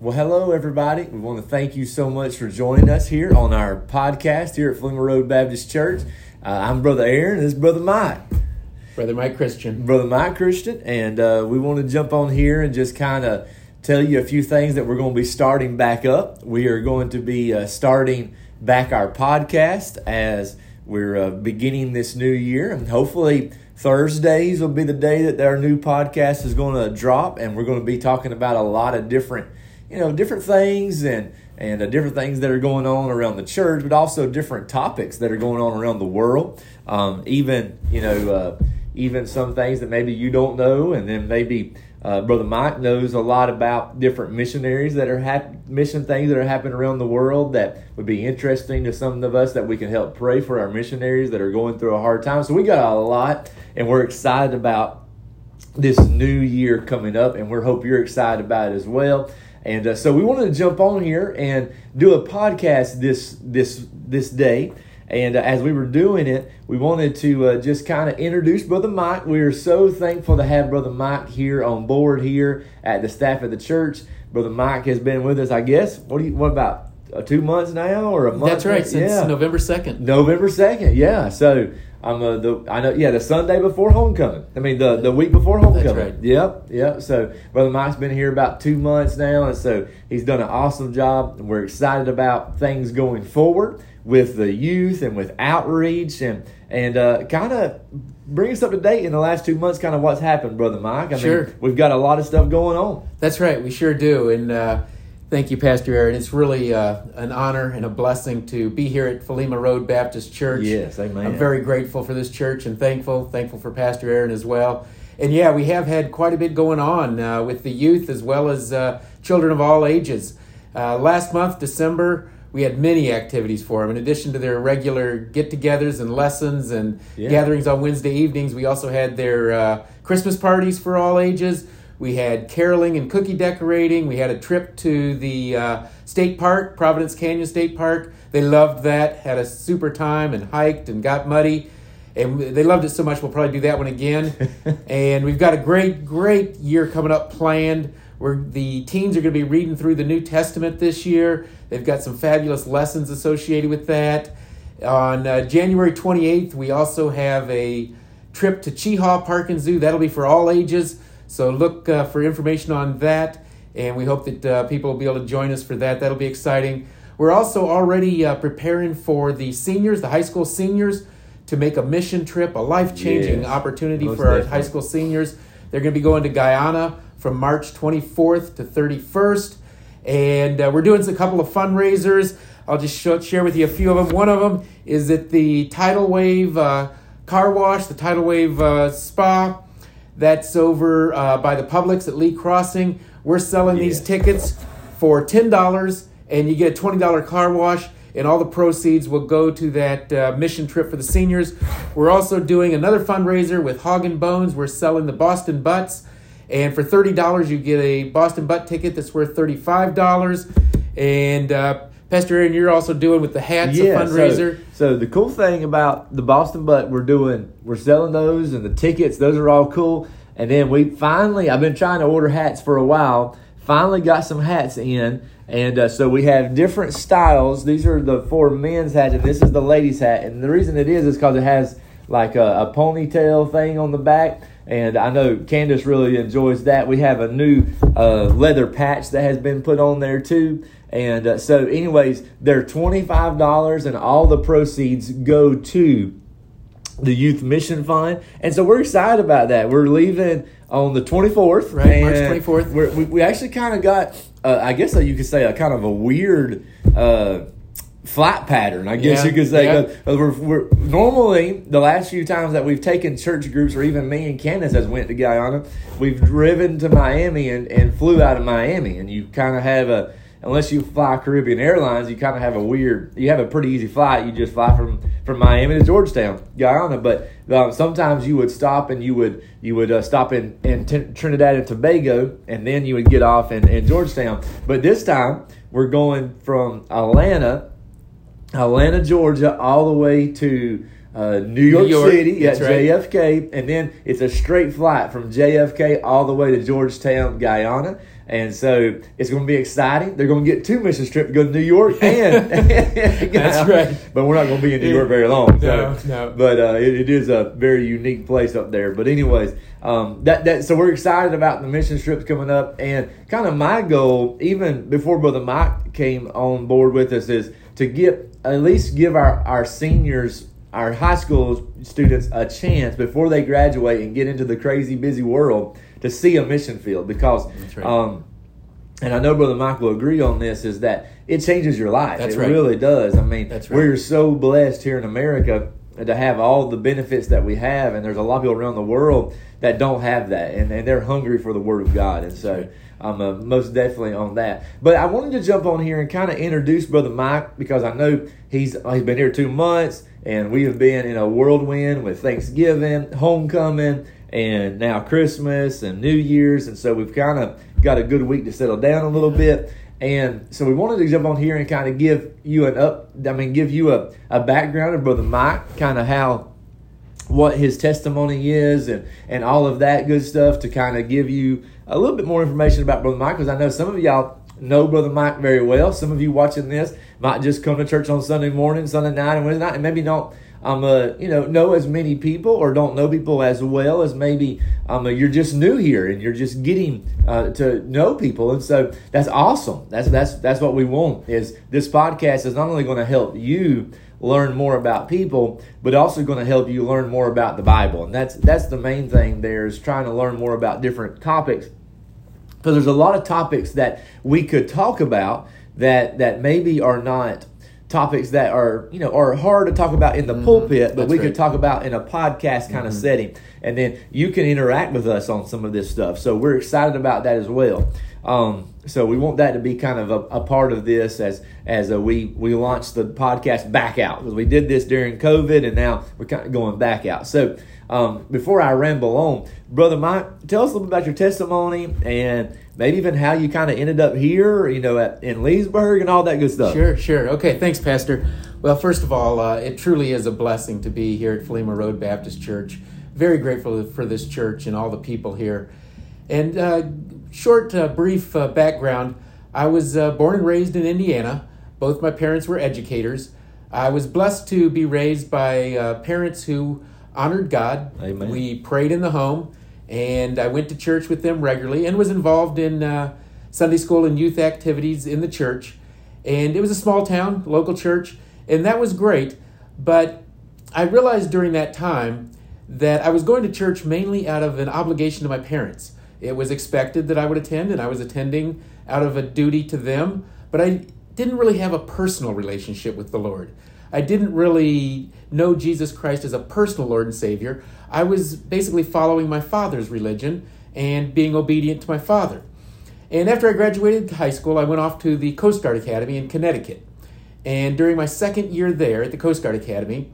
Well, hello, everybody. We want to thank you so much for joining us here on our podcast here at Philema Road Baptist Church. Uh, I'm Brother Aaron, and this is Brother Mike. Brother Mike Christian. Brother Mike Christian, and uh, we want to jump on here and just kind of tell you a few things that we're going to be starting back up. We are going to be uh, starting back our podcast as we're uh, beginning this new year, and hopefully Thursdays will be the day that our new podcast is going to drop, and we're going to be talking about a lot of different you know, different things and and uh, different things that are going on around the church, but also different topics that are going on around the world. Um, even you know, uh, even some things that maybe you don't know, and then maybe uh, Brother Mike knows a lot about different missionaries that are hap- mission things that are happening around the world that would be interesting to some of us that we can help pray for our missionaries that are going through a hard time. So we got a lot, and we're excited about this new year coming up, and we hope you're excited about it as well. And uh, so we wanted to jump on here and do a podcast this this this day. And uh, as we were doing it, we wanted to uh, just kind of introduce Brother Mike. We are so thankful to have Brother Mike here on board here at the staff of the church. Brother Mike has been with us, I guess. What do you? What about uh, two months now or a month? That's right, since yeah. November second. November second, yeah. So I'm uh, the I know yeah the Sunday before homecoming. I mean the the week before homecoming. That's right. Yep, yep. So brother Mike's been here about two months now, and so he's done an awesome job. And we're excited about things going forward with the youth and with outreach and and uh, kind of bring us up to date in the last two months. Kind of what's happened, brother Mike. I sure. mean, we've got a lot of stuff going on. That's right. We sure do, and. Uh, Thank you, Pastor Aaron. It's really uh, an honor and a blessing to be here at Philema Road Baptist Church. Yes, amen. I'm very grateful for this church and thankful, thankful for Pastor Aaron as well. And yeah, we have had quite a bit going on uh, with the youth as well as uh, children of all ages. Uh, last month, December, we had many activities for them. In addition to their regular get-togethers and lessons and yeah. gatherings on Wednesday evenings, we also had their uh, Christmas parties for all ages we had caroling and cookie decorating. We had a trip to the uh, state park, Providence Canyon State Park. They loved that, had a super time and hiked and got muddy. And they loved it so much, we'll probably do that one again. and we've got a great, great year coming up planned where the teens are going to be reading through the New Testament this year. They've got some fabulous lessons associated with that. On uh, January 28th, we also have a trip to Chehaw Park and Zoo. That'll be for all ages. So look uh, for information on that, and we hope that uh, people will be able to join us for that. That'll be exciting. We're also already uh, preparing for the seniors, the high school seniors, to make a mission trip, a life changing yes. opportunity for our definitely. high school seniors. They're going to be going to Guyana from March 24th to 31st, and uh, we're doing a couple of fundraisers. I'll just show, share with you a few of them. One of them is at the Tidal Wave uh, Car Wash, the Tidal Wave uh, Spa that's over uh, by the Publix at Lee Crossing. We're selling yeah. these tickets for $10 and you get a $20 car wash and all the proceeds will go to that uh, mission trip for the seniors. We're also doing another fundraiser with Hog and Bones. We're selling the Boston Butts, and for thirty dollars, you get a Boston Butt ticket that's worth thirty-five dollars. And uh, Pastor Aaron, you're also doing with the hats yeah, a fundraiser. So, so, the cool thing about the Boston Butt, we're doing, we're selling those and the tickets. Those are all cool. And then we finally, I've been trying to order hats for a while. Finally got some hats in, and uh, so we have different styles. These are the four men's hats, and this is the ladies' hat. And the reason it is is because it has like a, a ponytail thing on the back and I know Candace really enjoys that. We have a new uh, leather patch that has been put on there too. And uh, so, anyways, they're $25 and all the proceeds go to the Youth Mission Fund. And so we're excited about that. We're leaving on the 24th. Right, March 24th. we we, actually kind of got, uh, I guess you could say, a kind of a weird. Uh, flight pattern, I guess yeah, you could say. Yeah. We're, we're, normally the last few times that we've taken church groups, or even me and Candace has went to Guyana, we've driven to Miami and, and flew out of Miami, and you kind of have a unless you fly Caribbean Airlines, you kind of have a weird. You have a pretty easy flight. You just fly from from Miami to Georgetown, Guyana. But uh, sometimes you would stop and you would you would uh, stop in in T- Trinidad and Tobago, and then you would get off in, in Georgetown. But this time we're going from Atlanta, Atlanta, Georgia, all the way to. uh, New York, New York, City at right. JFK, and then it's a straight flight from JFK all the way to Georgetown, Guyana. And so it's going to be exciting. They're going to get two mission trips, go to New York and That's right. But we're not going to be in New York very long. No, no. But uh, it, it is a very unique place up there. But anyways, um, that that so we're excited about the mission trips coming up, and kind of my goal, even before Brother Mike came on board with us, is to get at least give our our seniors, our high school students, a chance before they graduate and get into the crazy busy world to see a mission field because. right. Um, and I know Brother Mike will agree on this is that it changes your life. That's it right. really does. I mean, That's right. we're so blessed here in America to have all the benefits that we have, and there's a lot of people around the world that don't have that, and, and they're hungry for the Word of God. And so. I'm uh, most definitely on that. But I wanted to jump on here and kind of introduce Brother Mike because I know he's he's been here two months, and we have been in a whirlwind with Thanksgiving, homecoming, and now Christmas and New Year's, and so we've kind of got a good week to settle down a little bit. And so we wanted to jump on here and kind of give you an up, I mean, give you a, a background of Brother Mike, kind of how what his testimony is and, and all of that good stuff to kind of give you a little bit more information about Brother Mike because I know some of y'all know Brother Mike very well. Some of you watching this might just come to church on Sunday morning, Sunday night, and Wednesday night, and maybe don't um a, you know know as many people or don't know people as well as maybe um uh, you're just new here and you're just getting uh, to know people and so that's awesome that's that's that's what we want is this podcast is not only going to help you learn more about people, but also going to help you learn more about the Bible. And that's that's the main thing there is trying to learn more about different topics. Because there's a lot of topics that we could talk about that that maybe are not topics that are you know are hard to talk about in the pulpit, but That's we right. could talk about in a podcast kind of setting, and then you can interact with us on some of this stuff. So we're excited about that as well. Um, so we want that to be kind of a, a part of this as as uh we we launched the podcast back out because we did this during COVID and now we're kind of going back out. So um, before I ramble on, brother Mike, tell us a little bit about your testimony and maybe even how you kind of ended up here, you know, at, in Leesburg and all that good stuff. Sure, sure. Okay, thanks, Pastor. Well, first of all, uh, it truly is a blessing to be here at Philema Road Baptist Church. Very grateful for this church and all the people here. And uh, short, uh, brief uh, background I was uh, born and raised in Indiana. Both my parents were educators. I was blessed to be raised by uh, parents who honored God. Amen. We prayed in the home, and I went to church with them regularly and was involved in uh, Sunday school and youth activities in the church. And it was a small town, local church, and that was great. But I realized during that time that I was going to church mainly out of an obligation to my parents. It was expected that I would attend, and I was attending out of a duty to them, but I didn't really have a personal relationship with the Lord. I didn't really know Jesus Christ as a personal Lord and Savior. I was basically following my father's religion and being obedient to my father. And after I graduated high school, I went off to the Coast Guard Academy in Connecticut. And during my second year there at the Coast Guard Academy,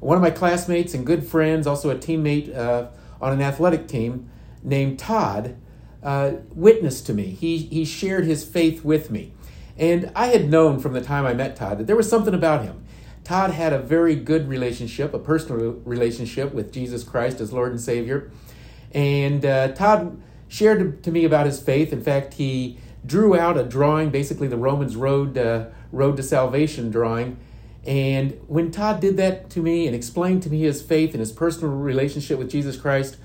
one of my classmates and good friends, also a teammate uh, on an athletic team named Todd, uh, witnessed to me. He, he shared his faith with me. And I had known from the time I met Todd that there was something about him. Todd had a very good relationship, a personal relationship with Jesus Christ as Lord and Savior. And uh, Todd shared to me about his faith. In fact, he drew out a drawing, basically the Romans Road, uh, Road to Salvation drawing. And when Todd did that to me and explained to me his faith and his personal relationship with Jesus Christ,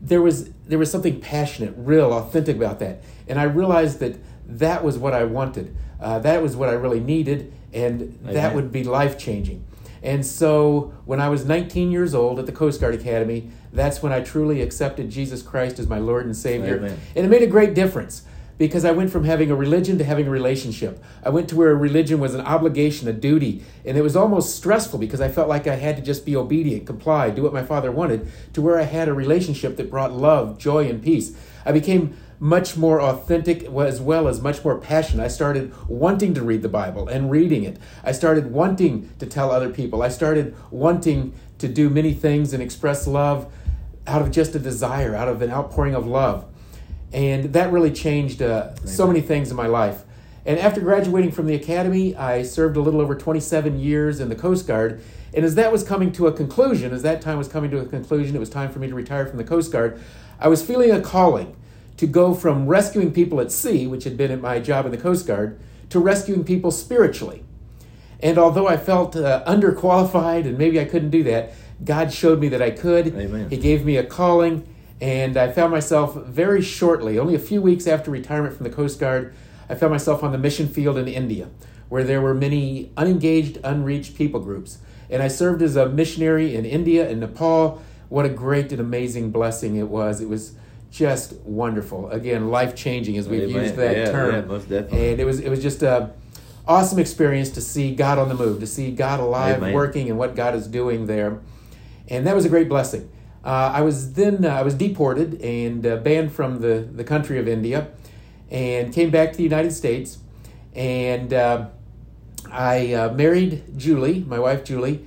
there was there was something passionate, real, authentic about that, and I realized that that was what I wanted. Uh, that was what I really needed, and that would be life changing. And so, when I was 19 years old at the Coast Guard Academy, that's when I truly accepted Jesus Christ as my Lord and Savior, Amen. and it made a great difference because I went from having a religion to having a relationship. I went to where a religion was an obligation, a duty, and it was almost stressful because I felt like I had to just be obedient, comply, do what my father wanted, to where I had a relationship that brought love, joy, and peace. I became much more authentic as well as much more passionate. I started wanting to read the Bible and reading it. I started wanting to tell other people. I started wanting to do many things and express love out of just a desire, out of an outpouring of love and that really changed uh, so many things in my life. And after graduating from the academy, I served a little over 27 years in the Coast Guard. And as that was coming to a conclusion, as that time was coming to a conclusion, it was time for me to retire from the Coast Guard. I was feeling a calling to go from rescuing people at sea, which had been my job in the Coast Guard, to rescuing people spiritually. And although I felt uh, underqualified and maybe I couldn't do that, God showed me that I could. Amen. He gave me a calling, and I found myself very shortly, only a few weeks after retirement from the Coast Guard, I found myself on the mission field in India, where there were many unengaged, unreached people groups. And I served as a missionary in India and Nepal. What a great and amazing blessing it was. It was just wonderful. Again, life changing as we've Amen. used that Yeah, term. yeah, most definitely. And it was it was just a awesome experience to see God on the move, to see God alive, Amen. working, and what God is doing there. And that was a great blessing. Uh, I was then uh, I was deported and uh, banned from the, the country of India, and came back to the United States, and uh, I uh, married Julie, my wife Julie,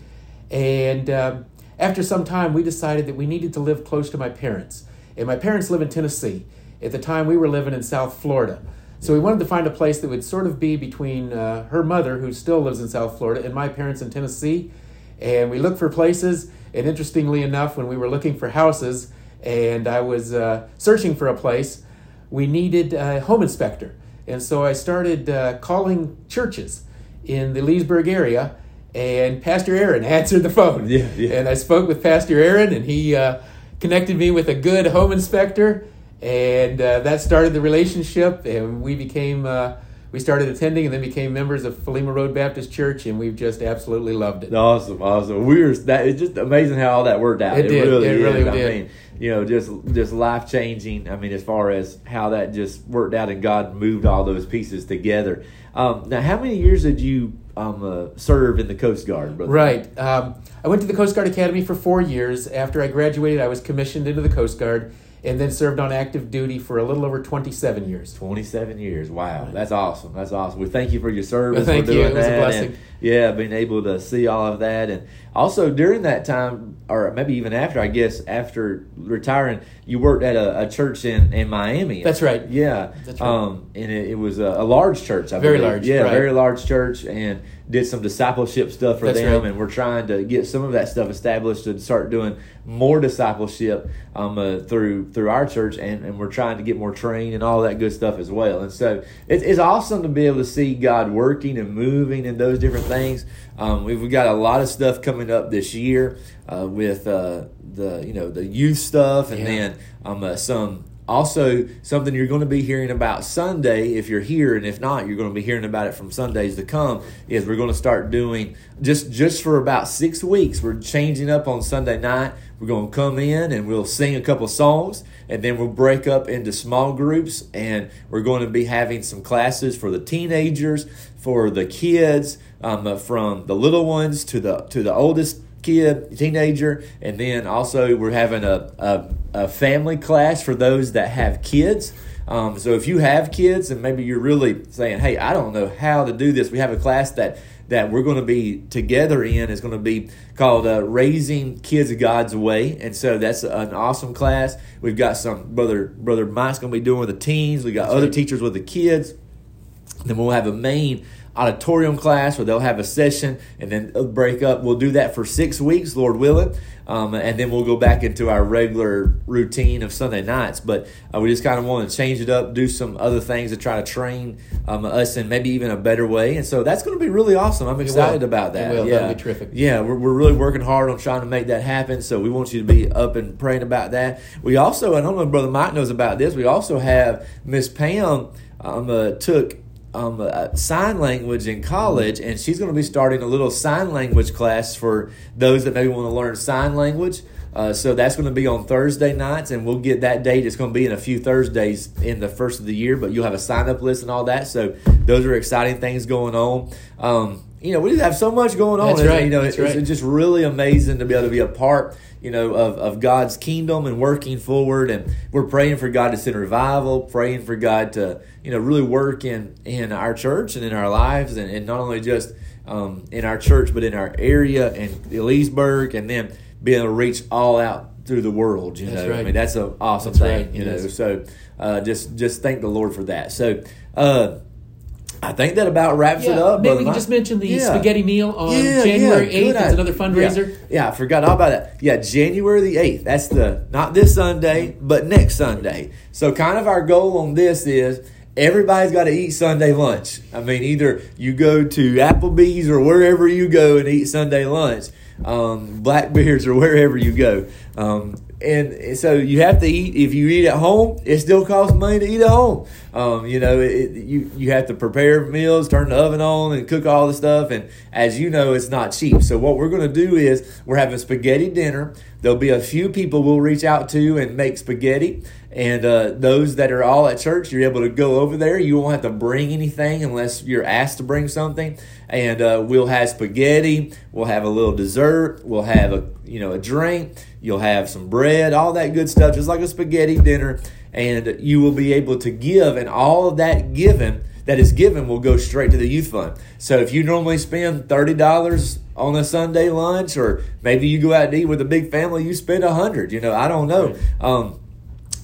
and um after some time we decided that we needed to live close to my parents. And my parents live in Tennessee. At the time we were living in South Florida. So we wanted to find a place that would sort of be between uh, her mother, who still lives in South Florida, and my parents in Tennessee. And we looked for places. And interestingly enough, when we were looking for houses and I was uh, searching for a place, we needed a home inspector. And so I started uh, calling churches in the Leesburg area, and Pastor Aaron answered the phone. Yeah, yeah. And I spoke with Pastor Aaron, and he uh, connected me with a good home inspector, and uh, that started the relationship. And we became, uh, we started attending, and then became members of Philema Road Baptist Church, and we've just absolutely loved it. Awesome, awesome. We were that. It's just amazing how all that worked out. It did. really It is. really I did. mean, you know, just just life changing. I mean, as far as how that just worked out and God moved all those pieces together. Um, now, how many years did you um, uh, serve in the Coast Guard, brother? Right. Um, I went to the Coast Guard Academy for four years. After I graduated, I was commissioned into the Coast Guard and then served on active duty for a little over 27 years. 27 years. Wow, that's awesome. That's awesome. We thank you for your service. Well, thank for you. doing It was a that blessing. and, yeah, being able to see all of that, and also during that time, or maybe even after, I guess after retiring, you worked at a, a church in, in Miami. That's right. Yeah, That's right. Um, and it, it was a, a large church. I Very believe. large, Yeah, right. very large church, and did some discipleship stuff for That's them, right. and we're trying to get some of that stuff established and start doing more discipleship um, uh, through through our church, and, and we're trying to get more trained and all that good stuff as well. And so it, it's awesome to be able to see God working and moving and those different things. Um, we've, we've got a lot of stuff coming up this year uh, with uh, the you know the youth stuff, and Yeah. then um, uh, some also something you're going to be hearing about Sunday if you're here, and if not, you're going to be hearing about it from Sundays to come. Is we're going to start doing just just for about six weeks. We're changing up on Sunday night. We're going to come in and we'll sing a couple songs, and then we'll break up into small groups, and we're going to be having some classes for the teenagers, for the kids, um, from the little ones to the to the oldest kid, teenager, and then also we're having a, a, a family class for those that have kids. Um, so if you have kids and maybe you're really saying, "Hey, I don't know how to do this," we have a class that that we're going to be together in is going to be called uh, "Raising Kids of God's Way," and so that's an awesome class. We've got some brother brother Mike's going to be doing with the teens. We got other right. teachers with the kids. Then we'll have a main auditorium class where they'll have a session and then break up. We'll do that for six weeks, Lord willing. Um, and then we'll go back into our regular routine of Sunday nights. But uh, we just kind of want to change it up, do some other things to try to train um, us in maybe even a better way. And so that's going to be really awesome. I'm excited about that. Yeah. That'll be terrific. Yeah, we're, we're really working hard on trying to make that happen. So we want you to be up and praying about that. We also, I don't know if Brother Mike knows about this, we also have Miss Pam um, uh, took um, uh, sign language in college, and she's going to be starting a little sign language class for those that maybe want to learn sign language. Uh, so that's going to be on Thursday nights, and we'll get that date. It's going to be in a few Thursdays in the first of the year, but you'll have a sign up list and all that. So those are exciting things going on. Um, you know, we just have so much going on. That's and, right, You know, that's it's, right. it's just really amazing to be able to be a part, you know, of, of God's kingdom and working forward. And we're praying for God to send revival, praying for God to, you know, really work in, in our church and in our lives, and, and not only just um, in our church, but in our area and Leesburg, and then being able to reach all out through the world. You That's know, I mean, that's an awesome That's thing. right. You It know, is. so uh, just just thank the Lord for that. So. Uh, I think that about wraps it up. maybe we can just mention the Yeah. spaghetti meal on Yeah, January yeah, 8th. It's another fundraiser. Yeah, yeah, I forgot all about that. Yeah, January the 8th. That's the, not this Sunday, but next Sunday. So, kind of our goal on this is everybody's got to eat Sunday lunch. I mean, either you go to Applebee's or wherever you go and eat Sunday lunch, um, Blackbeard's or wherever you go. Um, and so you have to eat. If you eat at home, it still costs money to eat at home. Um, you know, it, you you have to prepare meals, turn the oven on, and cook all the stuff. And as you know, it's not cheap. So what we're going to do is we're having spaghetti dinner. There'll be a few people we'll reach out to and make spaghetti. And uh, those that are all at church, you're able to go over there. You won't have to bring anything unless you're asked to bring something. And uh, we'll have spaghetti. We'll have a little dessert. We'll have a you know a drink. You'll have some bread, all that good stuff, just like a spaghetti dinner. And you will be able to give, and all of that given that is given will go straight to the youth fund. So if you normally spend thirty dollars on a Sunday lunch, or maybe you go out to eat with a big family, you spend a hundred. You know, I don't know. Um,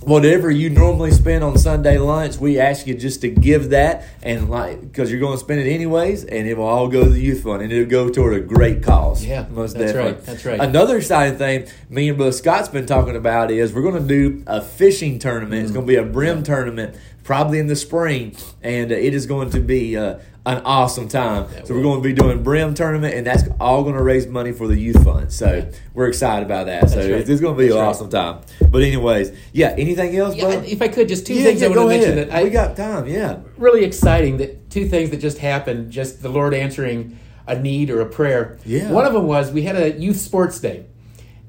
whatever you normally spend on Sunday lunch, we ask you just to give that and like because you're going to spend it anyways, and it will all go to the youth fund, and it'll go toward a great cause. Yeah, most that's definitely. right, that's right. Another exciting thing me and Brother Scott's been talking about is we're going to do a fishing tournament. It's going to be a brim tournament, probably in the spring, and uh, it is going to be. Uh, an awesome time. So we're going to be doing brim tournament, and that's all going to raise money for the youth fund. So we're excited about that. So right. it's, it's going to be That's an right. awesome time. But anyways, yeah. Anything else, Yeah, brother? if I could, just two yeah, things yeah, I want to mention that I we got time. Yeah. really exciting that two things that just happened, just the Lord answering a need or a prayer. Yeah. One of them was we had a youth sports day,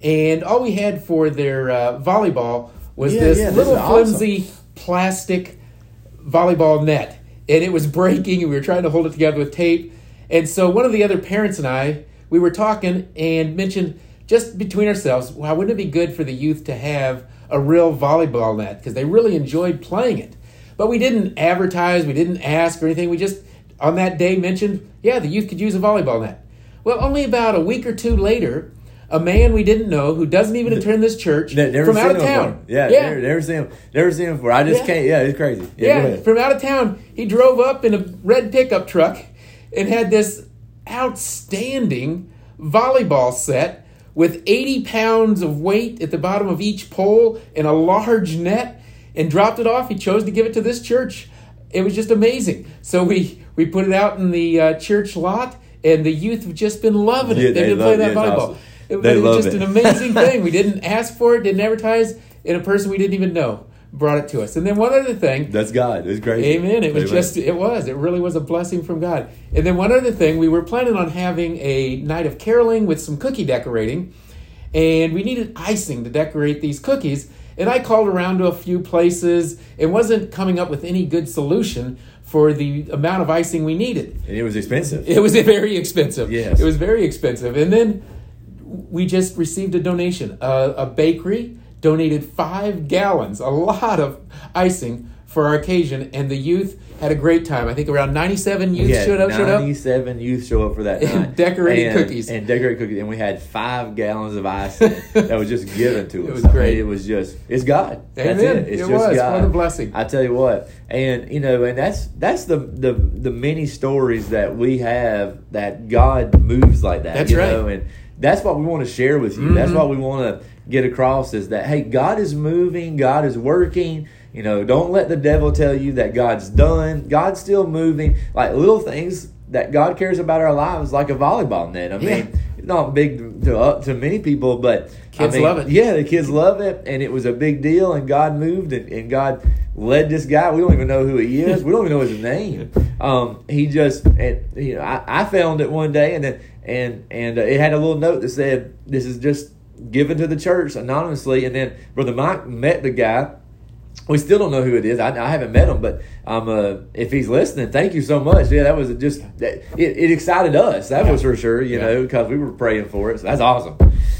and all we had for their uh, volleyball was Yeah, this yeah, little is awesome. flimsy plastic volleyball net, and it was breaking, and we were trying to hold it together with tape. And so one of the other parents and I, we were talking and mentioned just between ourselves, wow, wouldn't it be good for the youth to have a real volleyball net because they really enjoyed playing it. But we didn't advertise, we didn't ask or anything. We just on that day mentioned, yeah, the youth could use a volleyball net. Well, only about a week or two later, a man we didn't know who doesn't even attend this church from out of town. Yeah, yeah, Never, never seen him. Never seen him before. I just Yeah. can't. Yeah, it's crazy. Yeah, yeah, from out of town. He drove up in a red pickup truck and had this outstanding volleyball set with 80 pounds of weight at the bottom of each pole and a large net and dropped it off. He chose to give it to this church. It was just amazing. So we, we put it out in the uh, church lot, and the youth have just been loving it. Yeah, They've they been love- playing that volleyball. awesome. It, They was just it. an amazing thing. We didn't ask for it, didn't advertise, and a person we didn't even know brought it to us. And then one other thing, That's God. It's great. Amen. It was Amen. just, it was. It really was a blessing from God. And then one other thing, we were planning on having a night of caroling with some cookie decorating, and we needed icing to decorate these cookies. And I called around to a few places and wasn't coming up with any good solution for the amount of icing we needed. and it was expensive. It was very expensive. Yes. It was very expensive. And then we just received a donation. Uh, a bakery donated five gallons, a lot of icing for our occasion, and the youth had a great time. I think around 97 youth had showed up. Showed up. 97 youth show up for that And decorated And- cookies. And decorated cookies. And we had five gallons of icing that was just given to us. It was I mean, great. it was just, it's God. That's Amen. it. It's It just was. God. What a blessing. I tell you what. And, you know, and that's that's the, the, the many stories that we have that God moves like that. That's you right. Know? And that's what we want to share with you. That's Mhm. what we want to get across is that, hey, God is moving, God is working. You know, don't let the devil tell you that God's done. God's still moving. Like little things that God cares about our lives, like a volleyball net. I mean, it's not big to to many people, but Kids I mean, love it. Yeah, the kids love it, and it was a big deal. And God moved, and, and God led this guy. We don't even know who he is. We don't even know his name. Um, he just, and, you know, I, I found it one day, and then and and uh, it had a little note that said, "This is just given to the church anonymously." And then Brother Mike met the guy. We still don't know who it is. I, I haven't met him, but um, uh, if he's listening, thank you so much. Yeah, that was just that, it, it excited us. That was for sure. You Yeah. know, because we were praying for it. So that's awesome.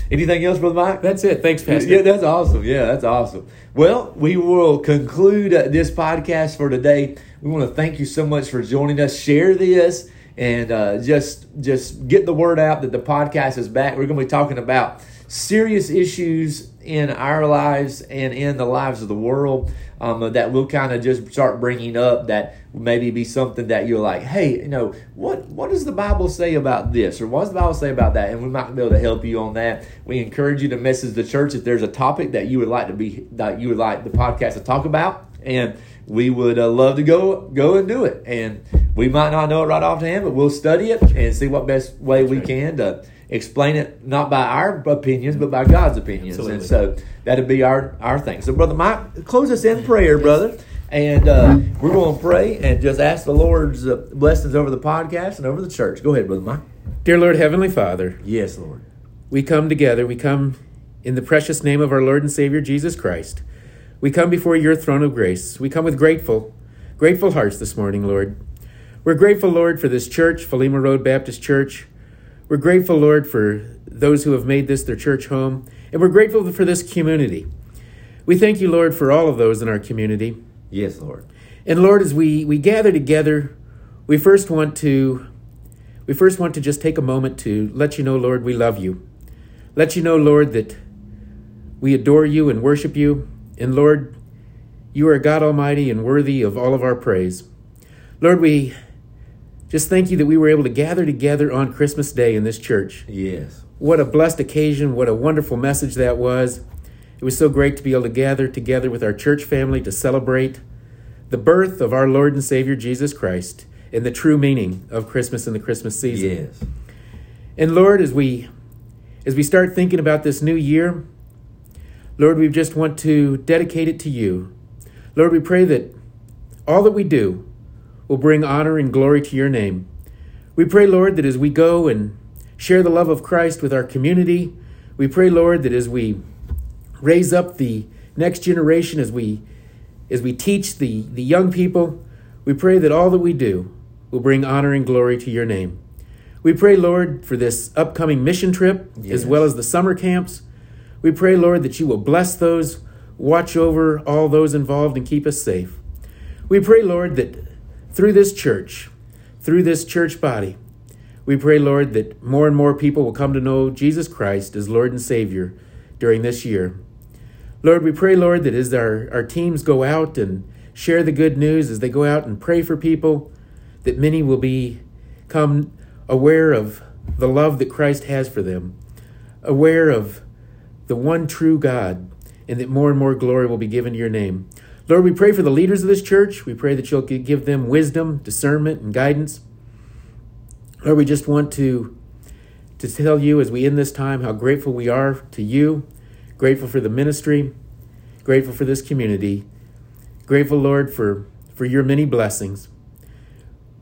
Anything else, Brother Mike? That's it. Thanks, Pastor. Yeah, that's awesome. Yeah, that's awesome. Well, we will conclude uh, this podcast for today. We want to thank you so much for joining us. Share this and uh, just just get the word out that the podcast is back. We're going to be talking about serious issues in our lives and in the lives of the world um, that we'll kind of just start bringing up that maybe be something that you're like, hey, you know, what what does the Bible say about this, or what does the Bible say about that? And we might be able to help you on that. We encourage you to message the church if there's a topic that you would like to be that you would like the podcast to talk about, and we would uh, love to go go and do it. And we might not know it right offhand, but we'll study it and see what best way we can to explain it not by our opinions but by God's opinions. Absolutely. And so that'd be our our thing. So, brother Mike, close us in prayer, brother. And uh, we're going to pray and just ask the Lord's uh, blessings over the podcast and over the church. Go ahead, brother Mike. Dear Lord, Heavenly Father. Yes, Lord. We come together. We come in the precious name of our Lord and Savior Jesus Christ. We come before your throne of grace. We come with grateful, grateful hearts this morning, Lord. We're grateful, Lord, for this church, Philema Road Baptist Church. We're grateful, Lord, for those who have made this their church home. And we're grateful for this community. We thank you, Lord, for all of those in our community. Yes, Lord. And Lord, as we, we gather together, we first want to we first want to just take a moment to let you know, Lord, we love you. Let you know, Lord, that we adore you and worship you. And Lord, you are God Almighty and worthy of all of our praise. Lord, we just thank you that we were able to gather together on Christmas Day in this church. Yes. What a blessed occasion. What a wonderful message that was. It was so great to be able to gather together with our church family to celebrate the birth of our Lord and Savior Jesus Christ and the true meaning of Christmas and the Christmas season. Yes. And Lord, as we as we start thinking about this new year, Lord, we just want to dedicate it to you. Lord, we pray that all that we do will bring honor and glory to your name. We pray, Lord, that as we go and share the love of Christ with our community, we pray, Lord, that as we raise up the next generation, as we as we teach the, the young people, we pray that all that we do will bring honor and glory to your name. We pray, Lord, for this upcoming mission trip, yes. as well as the summer camps. We pray, Lord, that you will bless those, watch over all those involved, and keep us safe. We pray, Lord, that through this church, through this church body, we pray, Lord, that more and more people will come to know Jesus Christ as Lord and Savior during this year. Lord, we pray, Lord, that as our, our teams go out and share the good news, as they go out and pray for people, that many will become aware of the love that Christ has for them, aware of the one true God, and that more and more glory will be given to your name. Lord, we pray for the leaders of this church. We pray that you'll give them wisdom, discernment, and guidance. Lord, we just want to, to tell you as we end this time how grateful we are to you, grateful for the ministry, grateful for this community, grateful, Lord, for, for your many blessings.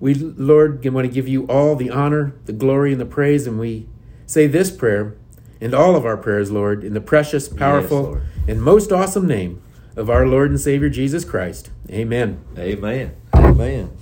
We, Lord, want to give you all the honor, the glory, and the praise, and we say this prayer and all of our prayers, Lord, in the precious, powerful, yes, and most awesome name of our Lord and Savior Jesus Christ. Amen. Amen. Amen.